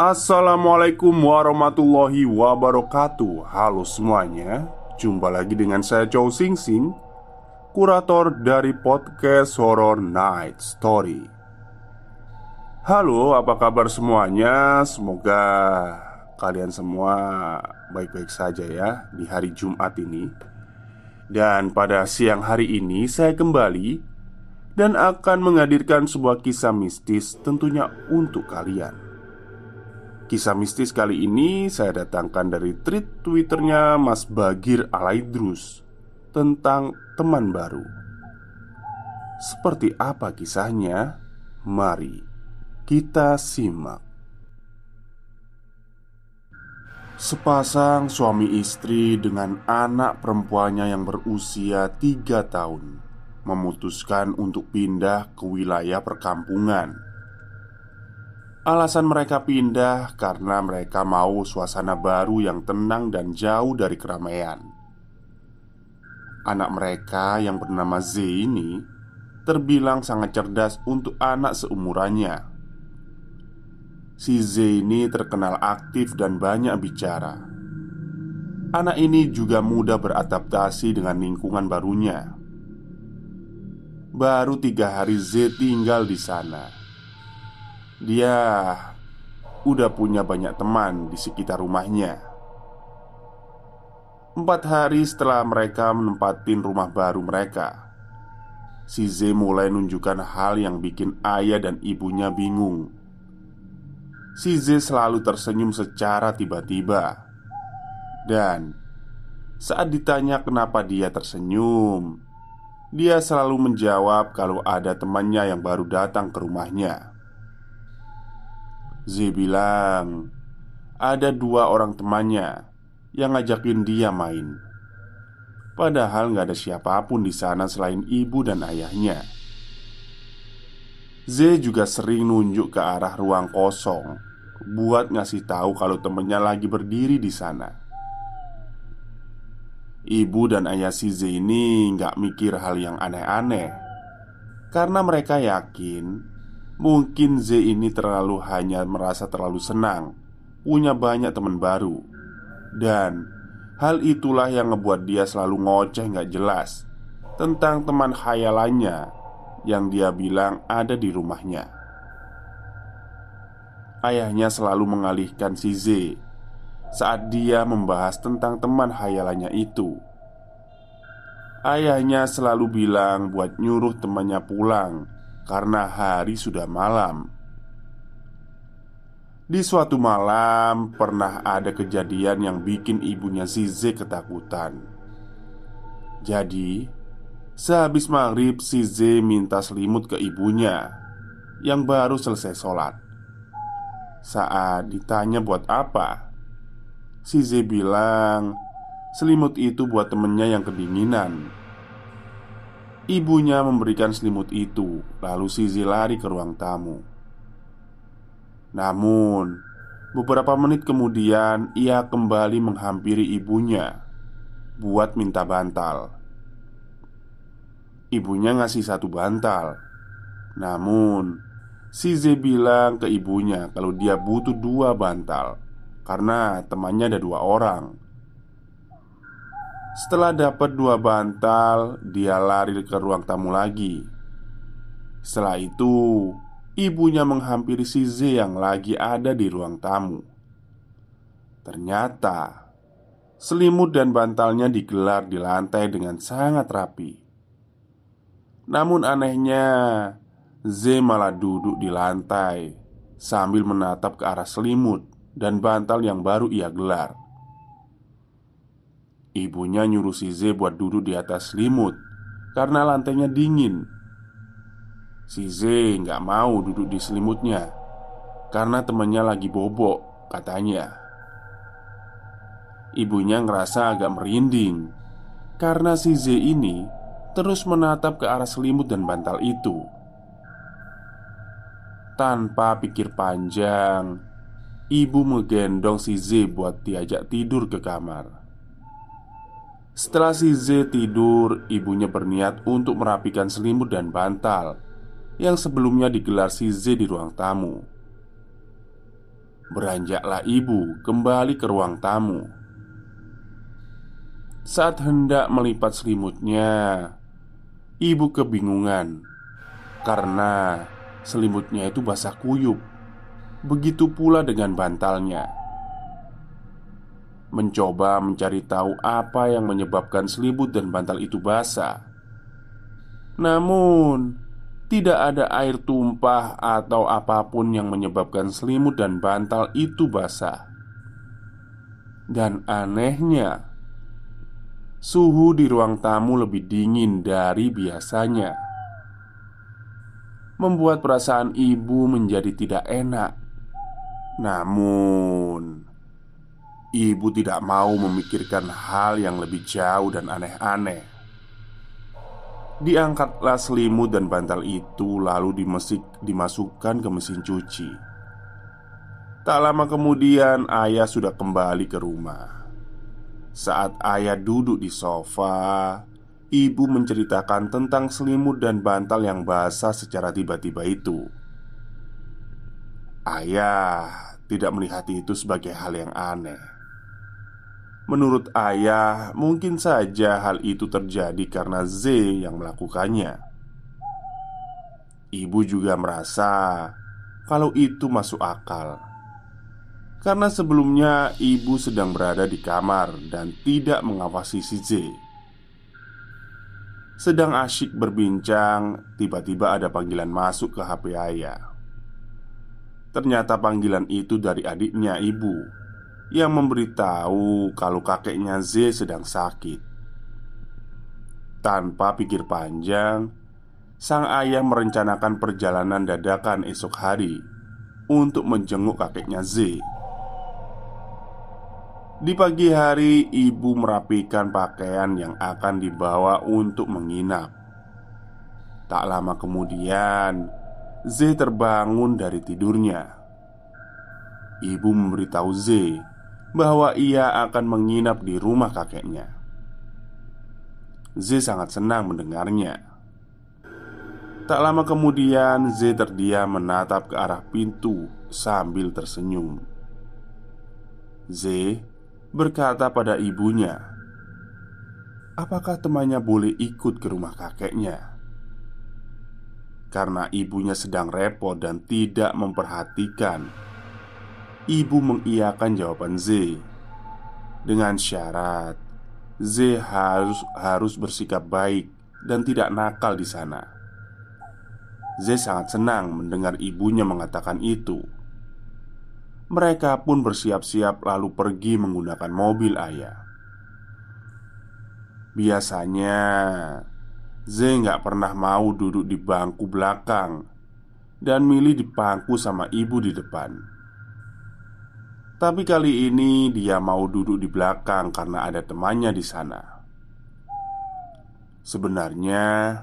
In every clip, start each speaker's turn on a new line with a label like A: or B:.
A: Assalamualaikum warahmatullahi wabarakatuh. Halo semuanya. Jumpa lagi dengan saya Chow Sing Sing Kurator dari podcast Horror Night Story. Halo apa kabar semuanya? Semoga kalian semua baik-baik saja ya Di hari Jumat ini. Dan pada siang hari ini saya kembali Dan akan menghadirkan sebuah kisah mistis tentunya untuk kalian Kisah mistis kali ini saya datangkan dari tweet twitternya Mas Bagir Alaidrus Tentang teman baru. Seperti apa kisahnya? Mari kita simak. Sepasang suami istri dengan anak perempuannya yang berusia tiga tahun Memutuskan untuk pindah ke wilayah perkampungan Alasan mereka pindah karena mereka mau suasana baru yang tenang dan jauh dari keramaian. Anak mereka yang bernama Z ini terbilang sangat cerdas untuk anak seumurannya. Si Z ini terkenal aktif dan banyak bicara. Anak ini juga mudah beradaptasi dengan lingkungan barunya. Baru tiga hari Z tinggal di sana dia udah punya banyak teman di sekitar rumahnya. Empat hari setelah mereka menempatin rumah baru mereka, si Z mulai menunjukkan hal yang bikin ayah dan ibunya bingung. Si Z selalu tersenyum secara tiba-tiba, dan saat ditanya kenapa dia tersenyum, dia selalu menjawab kalau ada temannya yang baru datang ke rumahnya. Z bilang Ada dua orang temannya Yang ngajakin dia main. Padahal nggak ada siapa pun di sana selain ibu dan ayahnya. Z juga sering nunjuk ke arah ruang kosong Buat ngasih tahu kalau temennya lagi berdiri di sana. Ibu dan ayah si Z ini nggak mikir hal yang aneh-aneh. Karena mereka yakin Mungkin Z ini terlalu hanya merasa terlalu senang Punya banyak teman baru. Dan hal itulah yang ngebuat dia selalu ngoceh nggak jelas Tentang teman khayalannya Yang dia bilang ada di rumahnya. Ayahnya selalu mengalihkan si Z Saat dia membahas tentang teman khayalannya itu. Ayahnya selalu bilang buat nyuruh temannya pulang karena hari sudah malam. Di suatu malam, pernah ada kejadian yang bikin ibunya Zize ketakutan. Jadi, sehabis maghrib, Zize minta selimut ke ibunya yang baru selesai sholat. Saat ditanya buat apa, Zize bilang selimut itu buat temennya yang kedinginan. Ibunya memberikan selimut itu, lalu Sizi lari ke ruang tamu. Namun, beberapa menit kemudian ia kembali menghampiri ibunya buat minta bantal. Ibunya ngasih satu bantal, namun Size bilang ke ibunya kalau dia butuh dua bantal karena temannya ada dua orang. Setelah dapat dua bantal, dia lari ke ruang tamu lagi. Setelah itu, ibunya menghampiri si Z yang lagi ada di ruang tamu. Ternyata selimut dan bantalnya digelar di lantai dengan sangat rapi. Namun anehnya, Z malah duduk di lantai sambil menatap ke arah selimut dan bantal yang baru ia gelar. Ibunya nyuruh si Z buat duduk di atas selimut Karena lantainya dingin. Si Z nggak mau duduk di selimutnya Karena temannya lagi bobok Katanya. Ibunya ngerasa agak merinding Karena si Z ini Terus menatap ke arah selimut dan bantal itu. Tanpa pikir panjang Ibu menggendong si Z buat diajak tidur ke kamar setelah si Z tidur, ibunya berniat untuk merapikan selimut dan bantal yang sebelumnya digelar si Z di ruang tamu. Beranjaklah ibu kembali ke ruang tamu. Saat hendak melipat selimutnya, ibu kebingungan karena selimutnya itu basah kuyup. Begitu pula dengan bantalnya mencoba mencari tahu apa yang menyebabkan selimut dan bantal itu basah. Namun, tidak ada air tumpah atau apa pun yang menyebabkan selimut dan bantal itu basah. Dan anehnya, suhu di ruang tamu lebih dingin dari biasanya, membuat perasaan ibu menjadi tidak enak. Namun, Ibu tidak mau memikirkan hal yang lebih jauh dan aneh-aneh. Diangkatlah selimut dan bantal itu lalu dimesik, dimasukkan ke mesin cuci. Tak lama kemudian ayah sudah kembali ke rumah. Saat ayah duduk di sofa, ibu menceritakan tentang selimut dan bantal yang basah secara tiba-tiba itu. Ayah tidak melihat itu sebagai hal yang aneh. Menurut ayah, mungkin saja hal itu terjadi karena Z yang melakukannya. Ibu juga merasa kalau itu masuk akal, karena sebelumnya ibu sedang berada di kamar dan tidak mengawasi si Z. Sedang asyik berbincang, tiba-tiba ada panggilan masuk ke HP ayah. Ternyata panggilan itu dari adiknya ibu yang memberitahu kalau kakeknya Z sedang sakit. Tanpa pikir panjang, sang ayah merencanakan perjalanan dadakan esok hari untuk menjenguk kakeknya Z. Di pagi hari, ibu merapikan pakaian yang akan dibawa untuk menginap. Tak lama kemudian, Z terbangun dari tidurnya. Ibu memberitahu Z bahwa ia akan menginap di rumah kakeknya. Z sangat senang mendengarnya. Tak lama kemudian, Z terdiam menatap ke arah pintu sambil tersenyum. Z berkata pada ibunya, "Apakah temannya boleh ikut ke rumah kakeknya?" Karena ibunya sedang repot dan tidak memperhatikan Ibu mengiyakan jawaban Z Dengan syarat Z harus harus bersikap baik dan tidak nakal di sana. Z sangat senang mendengar ibunya mengatakan itu. Mereka pun bersiap-siap lalu pergi menggunakan mobil ayah. Biasanya Z nggak pernah mau duduk di bangku belakang dan milih di bangku sama ibu di depan. Tapi kali ini dia mau duduk di belakang karena ada temannya di sana. Sebenarnya,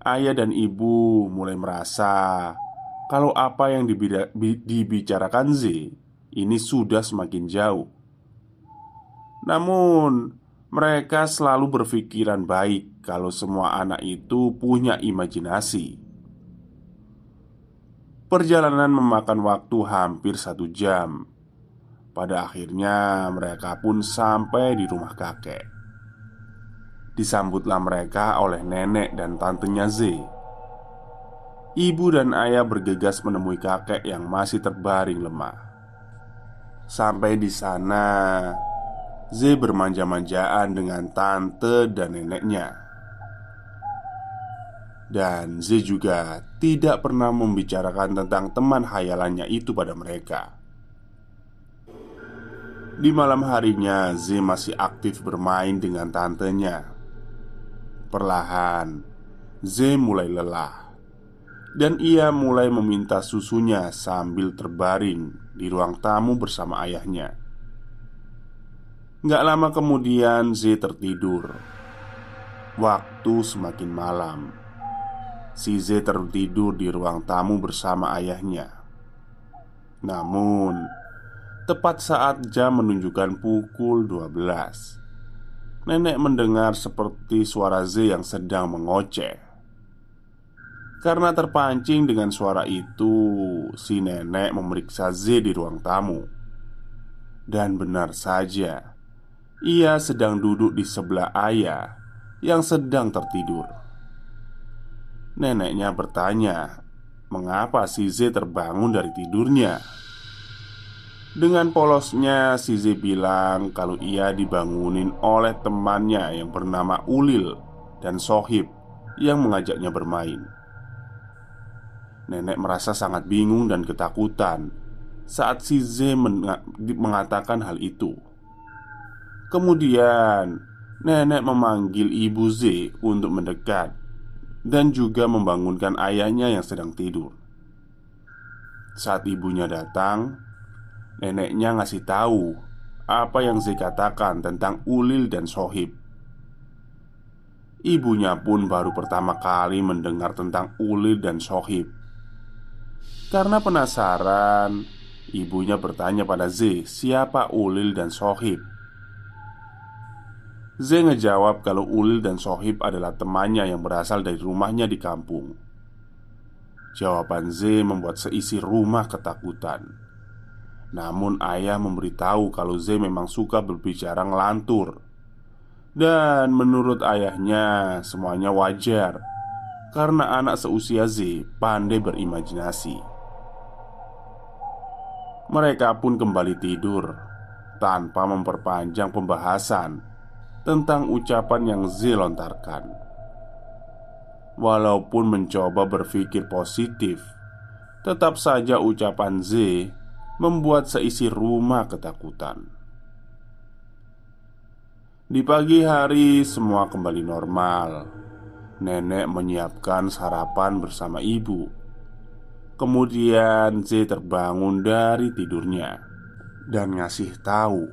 A: ayah dan ibu mulai merasa kalau apa yang dibicarakan Z ini sudah semakin jauh. Namun, mereka selalu berpikiran baik kalau semua anak itu punya imajinasi. Perjalanan memakan waktu hampir satu jam pada akhirnya mereka pun sampai di rumah kakek disambutlah mereka oleh nenek dan tantenya Z. Ibu dan ayah bergegas menemui kakek yang masih terbaring lemah. Sampai di sana, Z bermanja-manjaan dengan tante dan neneknya. Dan Z juga tidak pernah membicarakan tentang teman hayalannya itu pada mereka. Di malam harinya, Z masih aktif bermain dengan tantenya. Perlahan, Z mulai lelah, dan ia mulai meminta susunya sambil terbaring di ruang tamu bersama ayahnya. Gak lama kemudian, Z tertidur. Waktu semakin malam Si Z tertidur di ruang tamu bersama ayahnya. Namun, tepat saat jam menunjukkan pukul 12, nenek mendengar seperti suara Z yang sedang mengoceh. Karena terpancing dengan suara itu, si nenek memeriksa Z di ruang tamu. Dan benar saja, ia sedang duduk di sebelah ayah yang sedang tertidur. Neneknya bertanya, "Mengapa si Z terbangun dari tidurnya?" Dengan polosnya, si Z bilang kalau ia dibangunin oleh temannya yang bernama Ulil dan Sohib yang mengajaknya bermain. Nenek merasa sangat bingung dan ketakutan saat si Z mengatakan hal itu. Kemudian, nenek memanggil ibu Z untuk mendekat dan juga membangunkan ayahnya yang sedang tidur. Saat ibunya datang, neneknya ngasih tahu apa yang Z katakan tentang Ulil dan Sohib. Ibunya pun baru pertama kali mendengar tentang Ulil dan Sohib. Karena penasaran, ibunya bertanya pada Z siapa Ulil dan Sohib. Z ngejawab kalau Ulil dan Sohib adalah temannya yang berasal dari rumahnya di kampung Jawaban Z membuat seisi rumah ketakutan Namun ayah memberitahu kalau Z memang suka berbicara ngelantur. Dan menurut ayahnya semuanya wajar. Karena anak seusia Z pandai berimajinasi. Mereka pun kembali tidur Tanpa memperpanjang pembahasan tentang ucapan yang Z lontarkan. Walaupun mencoba berpikir positif, tetap saja ucapan Z membuat seisi rumah ketakutan. Di pagi hari, semua kembali normal. Nenek menyiapkan sarapan bersama ibu. Kemudian Z terbangun dari tidurnya dan ngasih tahu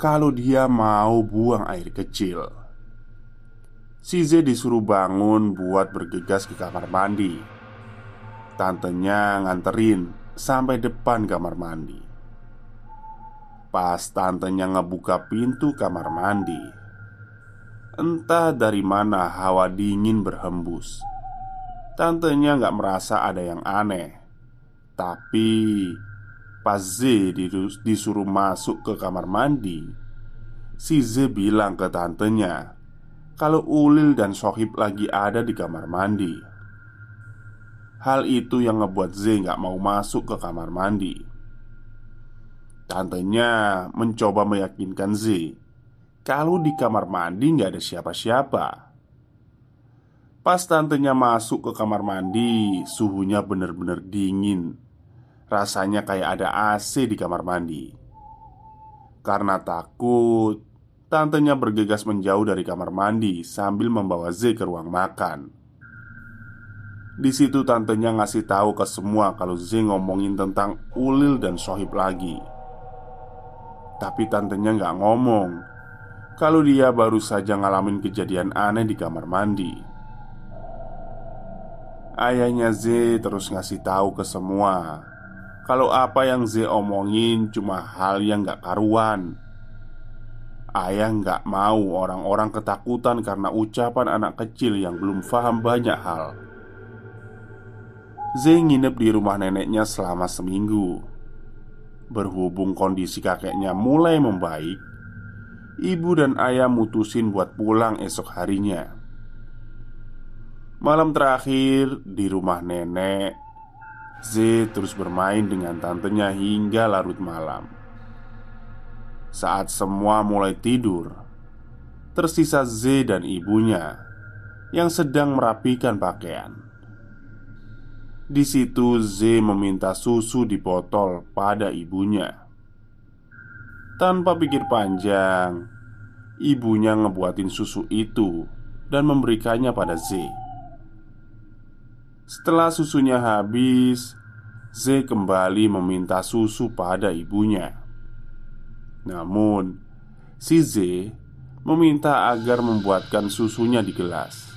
A: kalau dia mau buang air kecil. Si Z disuruh bangun buat bergegas ke kamar mandi. Tantenya nganterin sampai depan kamar mandi. Pas tantenya ngebuka pintu kamar mandi, entah dari mana hawa dingin berhembus. Tantenya nggak merasa ada yang aneh, tapi Pas Z disuruh masuk ke kamar mandi Si Z bilang ke tantenya Kalau Ulil dan Sohib lagi ada di kamar mandi Hal itu yang ngebuat Z nggak mau masuk ke kamar mandi. Tantenya mencoba meyakinkan Z Kalau di kamar mandi nggak ada siapa-siapa. Pas tantenya masuk ke kamar mandi Suhunya benar-benar dingin. Rasanya kayak ada AC di kamar mandi. Karena takut Tantenya bergegas menjauh dari kamar mandi Sambil membawa Z ke ruang makan di situ tantenya ngasih tahu ke semua kalau Z ngomongin tentang Ulil dan Sohib lagi. Tapi tantenya nggak ngomong. Kalau dia baru saja ngalamin kejadian aneh di kamar mandi. Ayahnya Z terus ngasih tahu ke semua. Kalau apa yang Z omongin cuma hal yang gak karuan. Ayah gak mau orang-orang ketakutan karena ucapan anak kecil yang belum paham banyak hal Z nginep di rumah neneknya selama seminggu Berhubung kondisi kakeknya mulai membaik ibu dan ayah mutusin buat pulang esok harinya. Malam terakhir di rumah nenek, Z terus bermain dengan tantenya hingga larut malam. Saat semua mulai tidur, tersisa Z dan ibunya yang sedang merapikan pakaian. Di situ Z meminta susu di botol pada ibunya. Tanpa pikir panjang, ibunya ngebuatin susu itu dan memberikannya pada Z. Setelah susunya habis, Z kembali meminta susu pada ibunya. Namun, si Z meminta agar membuatkan susunya di gelas.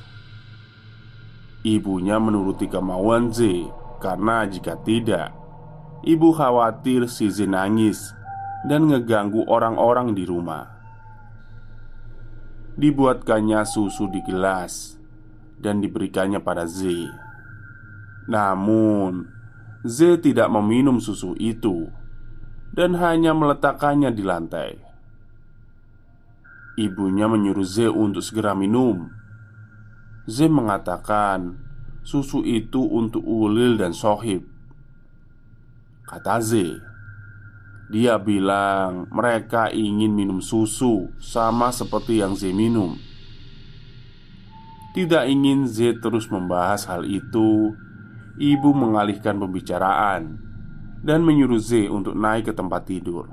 A: Ibunya menuruti kemauan Z karena jika tidak, ibu khawatir si Z nangis dan ngeganggu orang-orang di rumah. Dibuatkannya susu di gelas dan diberikannya pada Z. Namun, Z tidak meminum susu itu dan hanya meletakkannya di lantai. Ibunya menyuruh Z untuk segera minum. Z mengatakan susu itu untuk Ulil dan Sohib. Kata Z, dia bilang mereka ingin minum susu sama seperti yang Z minum. Tidak ingin Z terus membahas hal itu, ibu mengalihkan pembicaraan dan menyuruh Z untuk naik ke tempat tidur.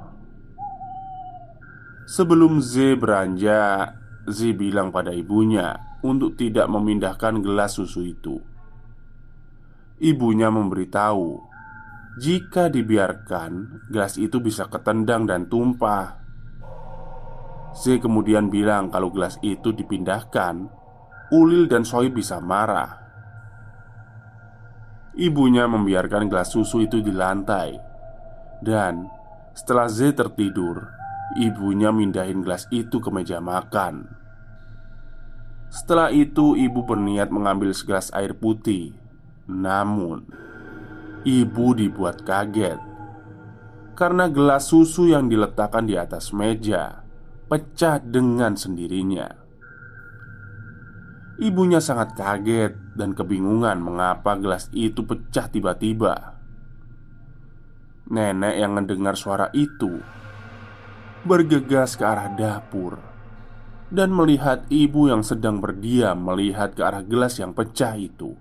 A: Sebelum Z beranjak, Z bilang pada ibunya untuk tidak memindahkan gelas susu itu. Ibunya memberitahu jika dibiarkan, gelas itu bisa ketendang dan tumpah. Z kemudian bilang kalau gelas itu dipindahkan, Ulil dan Soy bisa marah. Ibunya membiarkan gelas susu itu di lantai, dan setelah Z tertidur, ibunya mindahin gelas itu ke meja makan. Setelah itu, ibu berniat mengambil segelas air putih, namun Ibu dibuat kaget karena gelas susu yang diletakkan di atas meja pecah dengan sendirinya. Ibunya sangat kaget dan kebingungan mengapa gelas itu pecah tiba-tiba. Nenek yang mendengar suara itu bergegas ke arah dapur dan melihat ibu yang sedang berdiam melihat ke arah gelas yang pecah itu.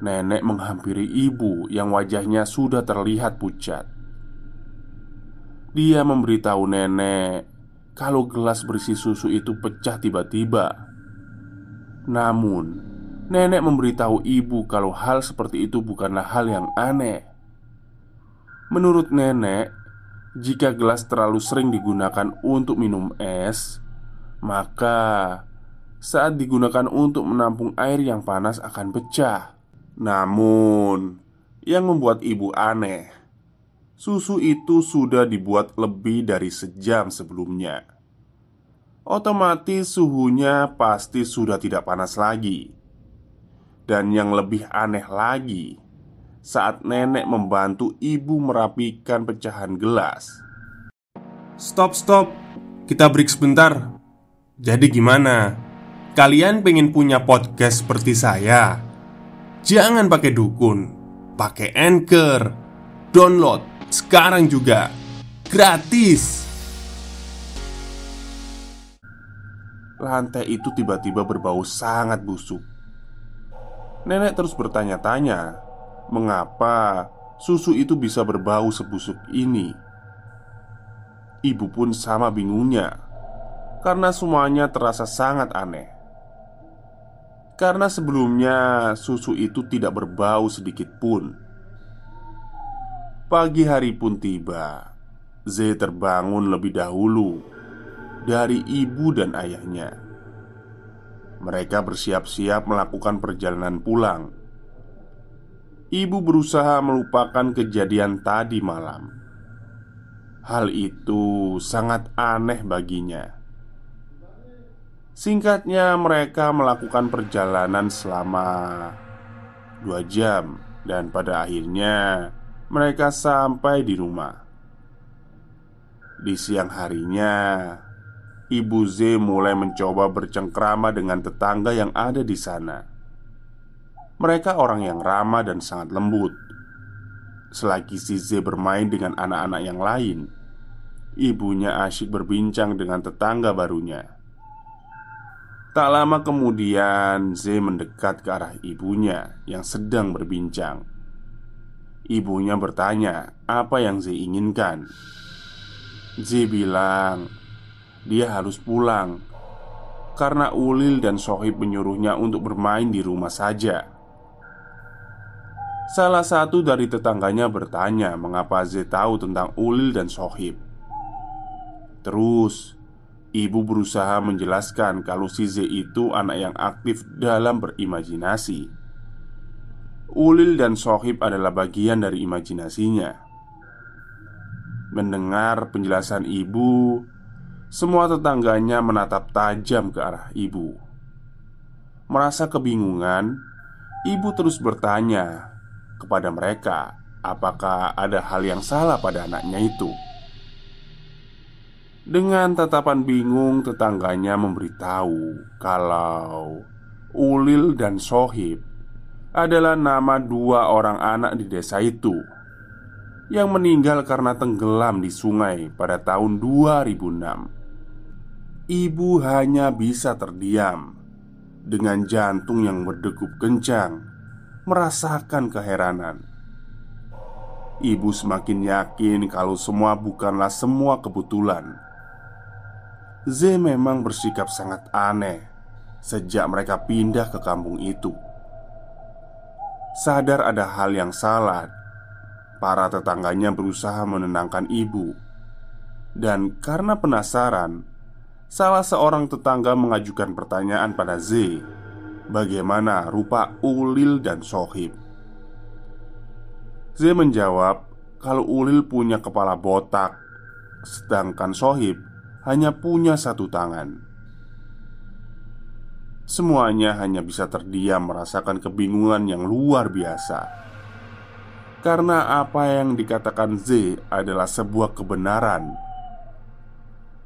A: Nenek menghampiri ibu yang wajahnya sudah terlihat pucat. Dia memberitahu nenek kalau gelas berisi susu itu pecah tiba-tiba. Namun, nenek memberitahu ibu kalau hal seperti itu bukanlah hal yang aneh. Menurut nenek, jika gelas terlalu sering digunakan untuk minum es, maka saat digunakan untuk menampung air yang panas akan pecah. Namun, yang membuat ibu aneh, susu itu sudah dibuat lebih dari sejam sebelumnya. Otomatis suhunya pasti sudah tidak panas lagi. Dan yang lebih aneh lagi, saat nenek membantu ibu merapikan pecahan gelas.
B: Stop, stop, kita break sebentar. Jadi, gimana? Kalian pengen punya podcast seperti saya? Jangan pakai dukun, pakai anchor, download sekarang juga gratis.
A: Lantai itu tiba-tiba berbau sangat busuk. Nenek terus bertanya-tanya, mengapa susu itu bisa berbau sebusuk ini. Ibu pun sama bingungnya karena semuanya terasa sangat aneh. Karena sebelumnya susu itu tidak berbau sedikit pun Pagi hari pun tiba Z terbangun lebih dahulu Dari ibu dan ayahnya Mereka bersiap-siap melakukan perjalanan pulang Ibu berusaha melupakan kejadian tadi malam Hal itu sangat aneh baginya Singkatnya, mereka melakukan perjalanan selama dua jam, dan pada akhirnya mereka sampai di rumah. Di siang harinya, Ibu Z mulai mencoba bercengkrama dengan tetangga yang ada di sana. Mereka orang yang ramah dan sangat lembut. Selagi si Z bermain dengan anak-anak yang lain, ibunya asyik berbincang dengan tetangga barunya. Tak lama kemudian, Z mendekat ke arah ibunya yang sedang berbincang. Ibunya bertanya apa yang Z inginkan. Z bilang dia harus pulang karena Ulil dan Sohib menyuruhnya untuk bermain di rumah saja. Salah satu dari tetangganya bertanya mengapa Z tahu tentang Ulil dan Sohib. Terus, ibu berusaha menjelaskan kalau si Z itu anak yang aktif dalam berimajinasi. Ulil dan Sohib adalah bagian dari imajinasinya. Mendengar penjelasan ibu, semua tetangganya menatap tajam ke arah ibu. Merasa kebingungan, ibu terus bertanya kepada mereka, apakah ada hal yang salah pada anaknya itu. Dengan tatapan bingung, tetangganya memberitahu kalau Ulil dan Sohib adalah nama dua orang anak di desa itu yang meninggal karena tenggelam di sungai pada tahun 2006. Ibu hanya bisa terdiam dengan jantung yang berdegup kencang, merasakan keheranan. Ibu semakin yakin kalau semua bukanlah semua kebetulan. Z memang bersikap sangat aneh sejak mereka pindah ke kampung itu. Sadar ada hal yang salah Para tetangganya berusaha menenangkan ibu Dan karena penasaran Salah seorang tetangga mengajukan pertanyaan pada Z Bagaimana rupa Ulil dan Sohib. Z menjawab Kalau Ulil punya kepala botak Sedangkan Sohib hanya punya satu tangan. Semuanya hanya bisa terdiam merasakan kebingungan yang luar biasa. Karena apa yang dikatakan Z adalah sebuah kebenaran.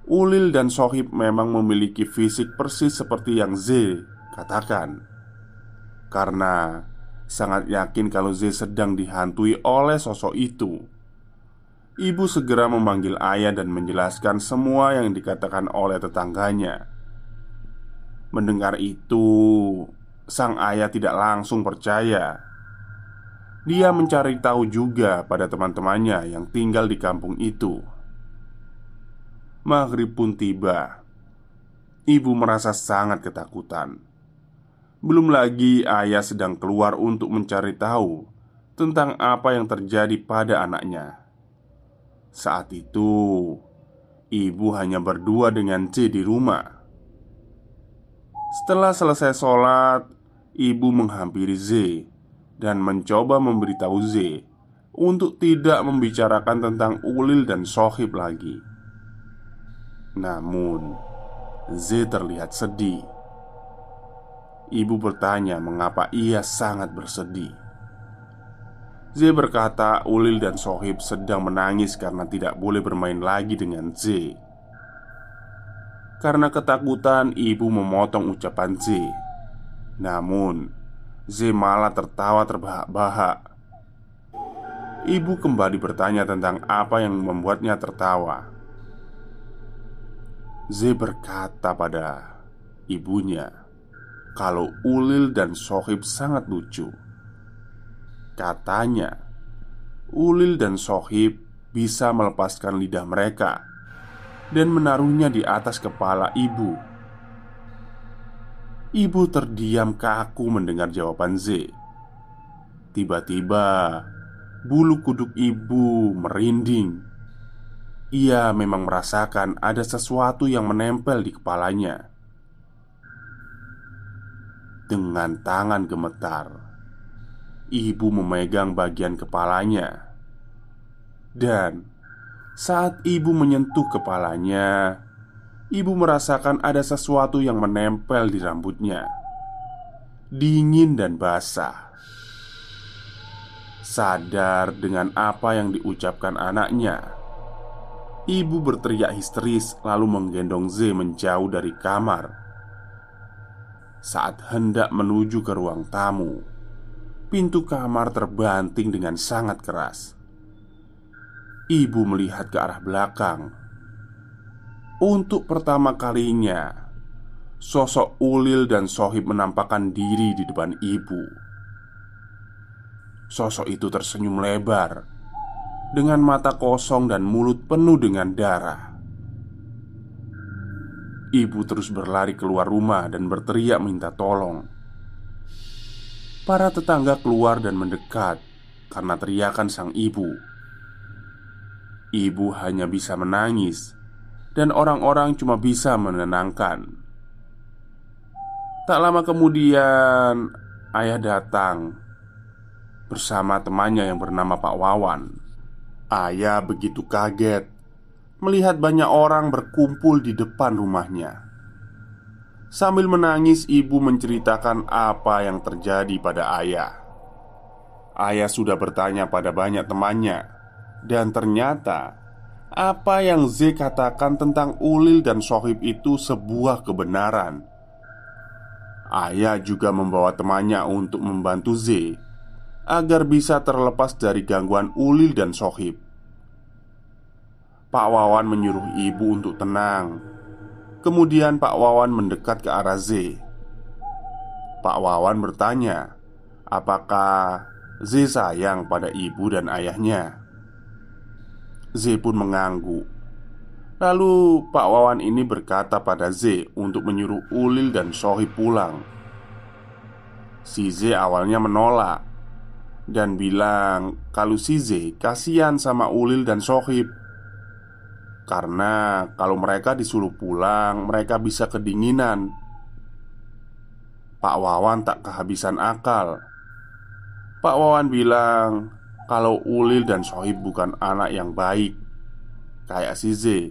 A: Ulil dan Sohib memang memiliki fisik persis seperti yang Z katakan. Karena sangat yakin kalau Z sedang dihantui oleh sosok itu. Ibu segera memanggil ayah dan menjelaskan semua yang dikatakan oleh tetangganya. Mendengar itu, sang ayah tidak langsung percaya dia mencari tahu juga pada teman-temannya yang tinggal di kampung itu. Maghrib pun tiba. Ibu merasa sangat ketakutan. Belum lagi ayah sedang keluar untuk mencari tahu tentang apa yang terjadi pada anaknya. Saat itu, ibu hanya berdua dengan C di rumah. Setelah selesai sholat, ibu menghampiri Z dan mencoba memberitahu Z untuk tidak membicarakan tentang Ulil dan Sohib lagi. Namun, Z terlihat sedih. Ibu bertanya mengapa ia sangat bersedih. Z berkata Ulil dan Sohib sedang menangis karena tidak boleh bermain lagi dengan Z Karena ketakutan ibu memotong ucapan Z Namun Z malah tertawa terbahak-bahak. Ibu kembali bertanya tentang apa yang membuatnya tertawa. Z berkata pada ibunya kalau Ulil dan Sohib sangat lucu. Katanya, Ulil dan Sohib bisa melepaskan lidah mereka dan menaruhnya di atas kepala ibu Ibu terdiam kaku mendengar jawaban Z. Tiba-tiba, bulu kuduk ibu merinding. Ia memang merasakan ada sesuatu yang menempel di kepalanya. Dengan tangan gemetar, ibu memegang bagian kepalanya, dan saat ibu menyentuh kepalanya, Ibu merasakan ada sesuatu yang menempel di rambutnya. Dingin dan basah. Sadar dengan apa yang diucapkan anaknya. Ibu berteriak histeris lalu menggendong Z menjauh dari kamar Saat hendak menuju ke ruang tamu. Pintu kamar terbanting dengan sangat keras. Ibu melihat ke arah belakang. Untuk pertama kalinya Sosok Ulil dan Sohib menampakkan diri di depan ibu. Sosok itu tersenyum lebar dengan mata kosong dan mulut penuh dengan darah. Ibu terus berlari keluar rumah dan berteriak minta tolong. Para tetangga keluar dan mendekat karena teriakan sang ibu. Ibu hanya bisa menangis, dan orang-orang cuma bisa menenangkan. Tak lama kemudian, ayah datang bersama temannya yang bernama Pak Wawan. Ayah begitu kaget melihat banyak orang berkumpul di depan rumahnya. Sambil menangis, ibu menceritakan apa yang terjadi pada ayah. Ayah sudah bertanya pada banyak temannya, dan ternyata apa yang Z katakan tentang Ulil dan Sohib itu sebuah kebenaran. Ayah juga membawa temannya untuk membantu Z agar bisa terlepas dari gangguan Ulil dan Sohib. Pak Wawan menyuruh ibu untuk tenang. Kemudian Pak Wawan mendekat ke arah Z. Pak Wawan bertanya, apakah Z sayang pada ibu dan ayahnya. Z pun mengangguk. Lalu Pak Wawan ini berkata pada Z untuk menyuruh Ulil dan Sohib pulang. Si Z awalnya menolak dan bilang kalau si Z kasihan sama Ulil dan Sohib karena kalau mereka disuruh pulang, mereka bisa kedinginan. Pak Wawan tak kehabisan akal. Pak Wawan bilang kalau Ulil dan Sohib bukan anak yang baik, kayak si Z,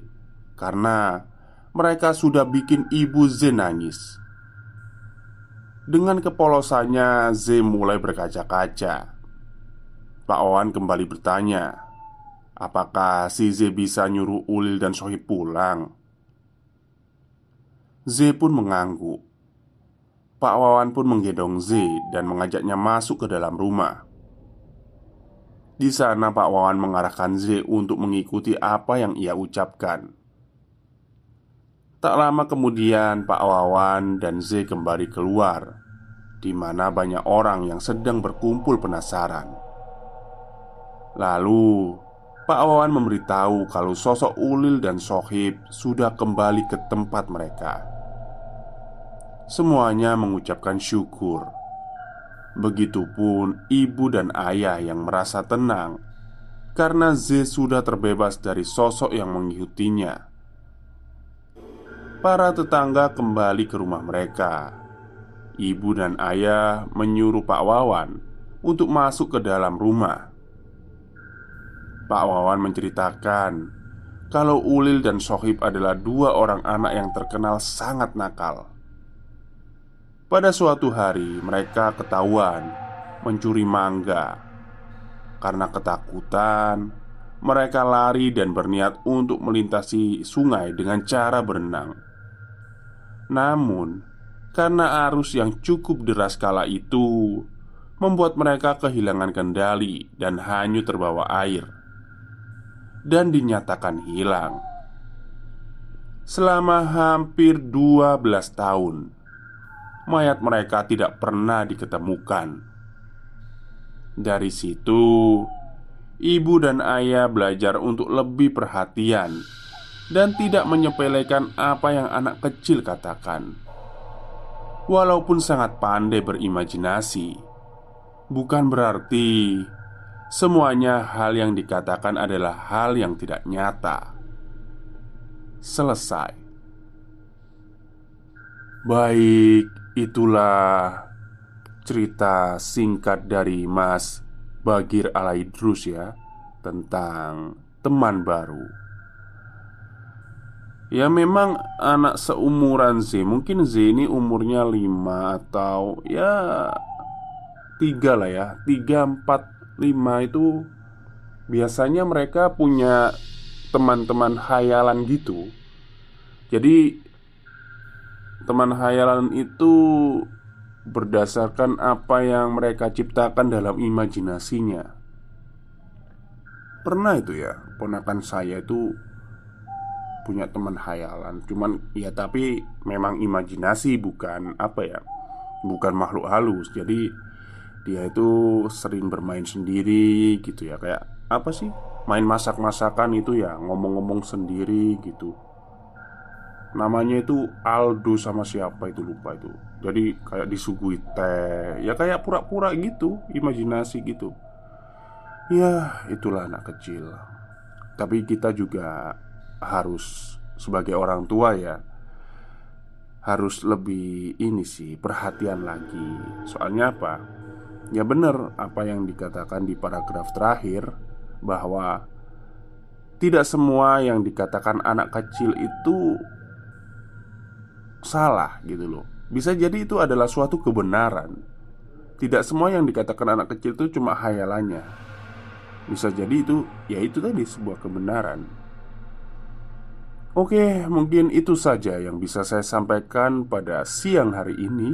A: karena mereka sudah bikin ibu Z nangis. Dengan kepolosannya, Z mulai berkaca-kaca. Pak Owan kembali bertanya Apakah si Z bisa nyuruh Ulil dan Sohib pulang? Z pun mengangguk Pak Wawan pun menggendong Z dan mengajaknya masuk ke dalam rumah Di sana Pak Wawan mengarahkan Z untuk mengikuti apa yang ia ucapkan Tak lama kemudian Pak Wawan dan Z kembali keluar di mana banyak orang yang sedang berkumpul penasaran. Lalu Pak Wawan memberitahu kalau sosok Ulil dan Sohib sudah kembali ke tempat mereka. Semuanya mengucapkan syukur. Begitupun ibu dan ayah yang merasa tenang karena Z sudah terbebas dari sosok yang mengikutinya. Para tetangga kembali ke rumah mereka. Ibu dan ayah menyuruh Pak Wawan untuk masuk ke dalam rumah Pak Wawan menceritakan kalau Ulil dan Sohib adalah dua orang anak yang terkenal sangat nakal. Pada suatu hari, mereka ketahuan mencuri mangga. Karena ketakutan, mereka lari dan berniat untuk melintasi sungai dengan cara berenang. Namun, karena arus yang cukup deras kala itu membuat mereka kehilangan kendali dan hanyut terbawa air dan dinyatakan hilang. Selama hampir 12 tahun Mayat mereka tidak pernah diketemukan. Dari situ Ibu dan ayah belajar untuk lebih perhatian Dan tidak menyepelekan apa yang anak kecil katakan. Walaupun sangat pandai berimajinasi Bukan berarti Semuanya hal yang dikatakan adalah hal yang tidak nyata. Selesai. Baik, itulah cerita singkat dari Mas Bagir Alaidrus ya tentang teman baru. Ya memang anak seumuran Z Mungkin Z ini umurnya 5 atau ya tiga lah ya tiga empat 5 itu biasanya mereka punya teman-teman hayalan gitu. Jadi teman hayalan itu berdasarkan apa yang mereka ciptakan dalam imajinasinya. Pernah itu ya, ponakan saya itu punya teman hayalan. Cuman ya tapi memang imajinasi bukan apa ya? Bukan makhluk halus. Jadi dia itu sering bermain sendiri gitu ya. Kayak apa sih? Main masak-masakan itu ya ngomong-ngomong sendiri gitu. Namanya itu Aldo sama siapa itu lupa itu. Jadi kayak disuguhi teh Ya kayak pura-pura gitu Imajinasi gitu. Ya itulah anak kecil. Tapi kita juga harus Sebagai orang tua ya Harus lebih ini sih Perhatian lagi. Soalnya apa? Ya benar apa yang dikatakan di paragraf terakhir Bahwa Tidak semua yang dikatakan anak kecil itu salah gitu loh. Bisa jadi itu adalah suatu kebenaran. Tidak semua yang dikatakan anak kecil itu cuma hayalannya. Bisa jadi itu, ya itu tadi sebuah kebenaran. Oke, mungkin itu saja yang bisa saya sampaikan pada siang hari ini